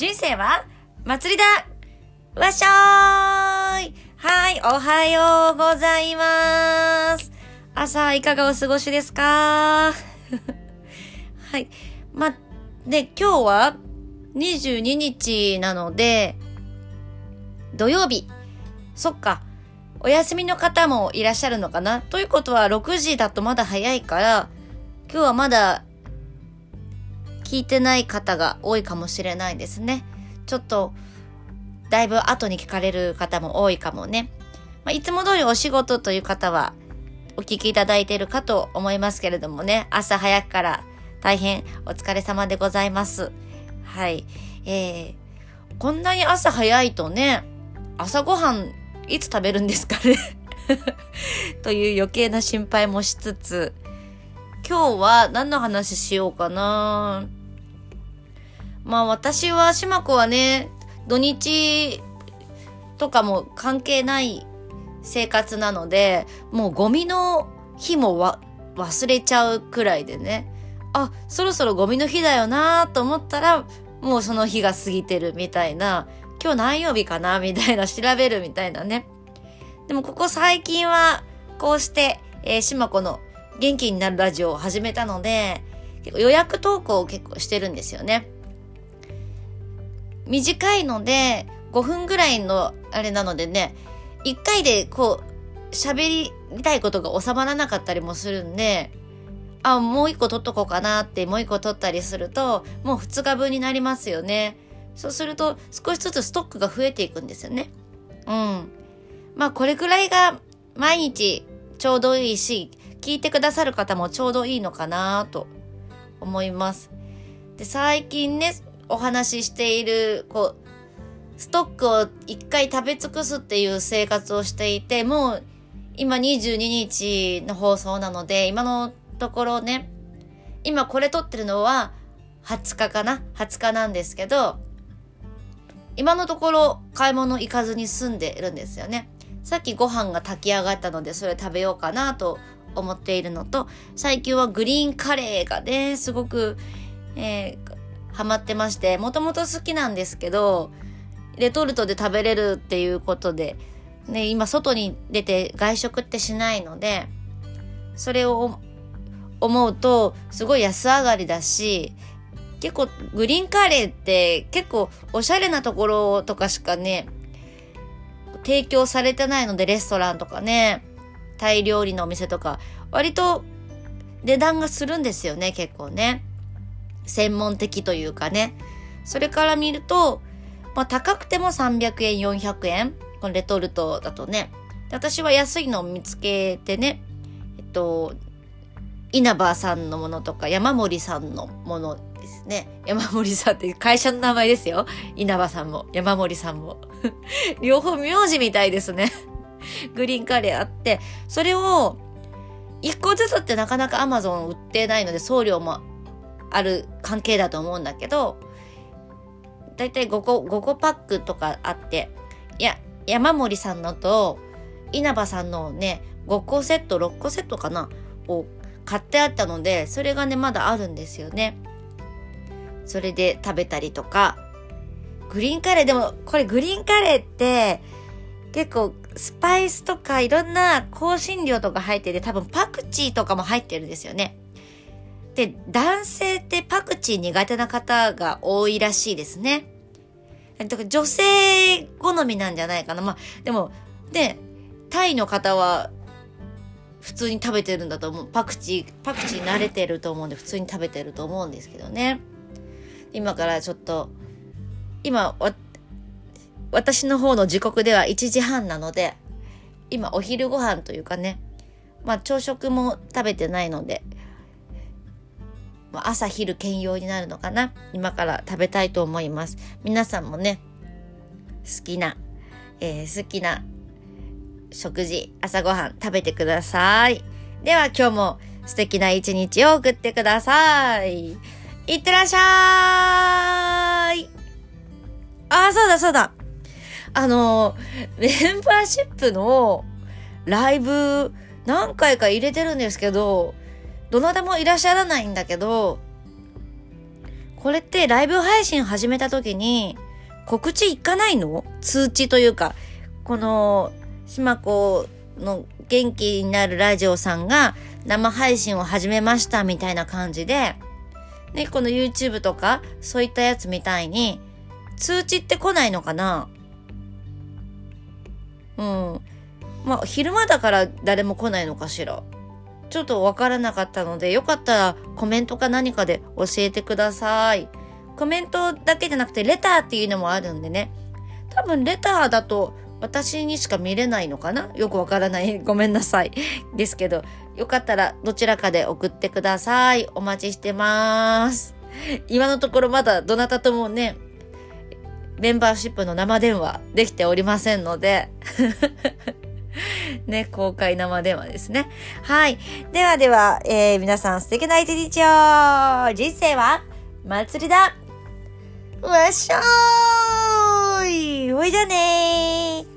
人生は祭りだわっしょーいはい、おはようございます。朝いかがお過ごしですか？はい。ま、で、今日は22日なので、土曜日。そっか。お休みの方もいらっしゃるのかな？ということは6時だとまだ早いから、今日はまだ聞いてない方が多いかもしれないですね。ちょっと、だいぶ後に聞かれる方も多いかもね。まあ、いつも通りお仕事という方はお聞きいただいているかと思いますけれどもね、朝早くから大変お疲れ様でございます。はい。えー、こんなに朝早いとね、朝ごはんいつ食べるんですかね？という余計な心配もしつつ、今日は何の話しようかなまあ私は、しまこはね、土日とかも関係ない生活なので、もうゴミの日もわ忘れちゃうくらいでね、あ、そろそろゴミの日だよなと思ったら、もうその日が過ぎてるみたいな、今日何曜日かなみたいな調べるみたいなね。でもここ最近は、こうして、えー、しまこの元気になるラジオを始めたので、予約投稿を結構してるんですよね。短いので、5分ぐらいのあれなのでね、1回でこう、喋りたいことが収まらなかったりもするんで、あ、もう1個取っとこうかなってもう1個取ったりすると、もう2日分になりますよね。そうすると少しずつストックが増えていくんですよね。うん。まあこれくらいが毎日ちょうどいいし、聞いてくださる方もちょうどいいのかなと思います。で、最近ね、お話ししている、こう、ストックを一回食べ尽くすっていう生活をしていて、もう今22日の放送なので、今のところね、今これ撮ってるのは20日かな ?20 日なんですけど、今のところ買い物行かずに住んでるんですよね。さっきご飯が炊き上がったのでそれ食べようかなと思っているのと、最近はグリーンカレーがね、すごく、えー、ハマってまして、もともと好きなんですけど、レトルトで食べれるっていうことで、ね、今外に出て外食ってしないので、それを思うと、すごい安上がりだし、結構グリーンカレーって結構おしゃれなところとかしかね、提供されてないのでレストランとかね、タイ料理のお店とか、割と値段がするんですよね、結構ね。専門的というかね。それから見ると、まあ高くても300円、400円。このレトルトだとね。私は安いのを見つけてね、えっと、稲葉さんのものとか山森さんのものですね。山森さんっていう会社の名前ですよ。稲葉さんも山森さんも。両方名字みたいですね。グリーンカレーあって、それを一個ずつってなかなかアマゾン売ってないので送料もある関係だと思うんだけど、だいたい5個、5個パックとかあって、いや、山森さんのと稲葉さんのね、5個セット、6個セットかなを買ってあったので、それがね、まだあるんですよね。それで食べたりとか、グリーンカレー、でもこれグリーンカレーって結構スパイスとかいろんな香辛料とか入ってて多分パクチーとかも入ってるんですよね。で、男性ってパクチー苦手な方が多いらしいですね。だから女性好みなんじゃないかな。まあ、でも、で、タイの方は普通に食べてるんだと思う。パクチー、パクチー慣れてると思うんで普通に食べてると思うんですけどね。今からちょっと、今、私の方の時刻では1時半なので、今お昼ご飯というかね、まあ朝食も食べてないので、朝昼兼用になるのかな？今から食べたいと思います。皆さんもね、好きな、えー、好きな食事、朝ごはん食べてください。では今日も素敵な一日を送ってください。いってらっしゃいあ、そうだそうだ。あの、メンバーシップのライブ何回か入れてるんですけど、どなたもいらっしゃらないんだけど、これってライブ配信始めた時に告知いかないの？通知というか、この、島子の元気になるラジオさんが生配信を始めましたみたいな感じで、ね、この YouTube とかそういったやつみたいに通知って来ないのかな？うん。まあ、昼間だから誰も来ないのかしら。ちょっとわからなかったので、よかったらコメントか何かで教えてください。コメントだけじゃなくてレターっていうのもあるんでね。多分レターだと私にしか見れないのかな？よくわからない。ごめんなさい。ですけど、よかったらどちらかで送ってください。お待ちしてます。今のところまだどなたともね、メンバーシップの生電話できておりませんので ね、公開生電話ですね。はい。ではでは、えー、皆さん素敵な一日を人生は祭りだわっしょーいおいじゃねー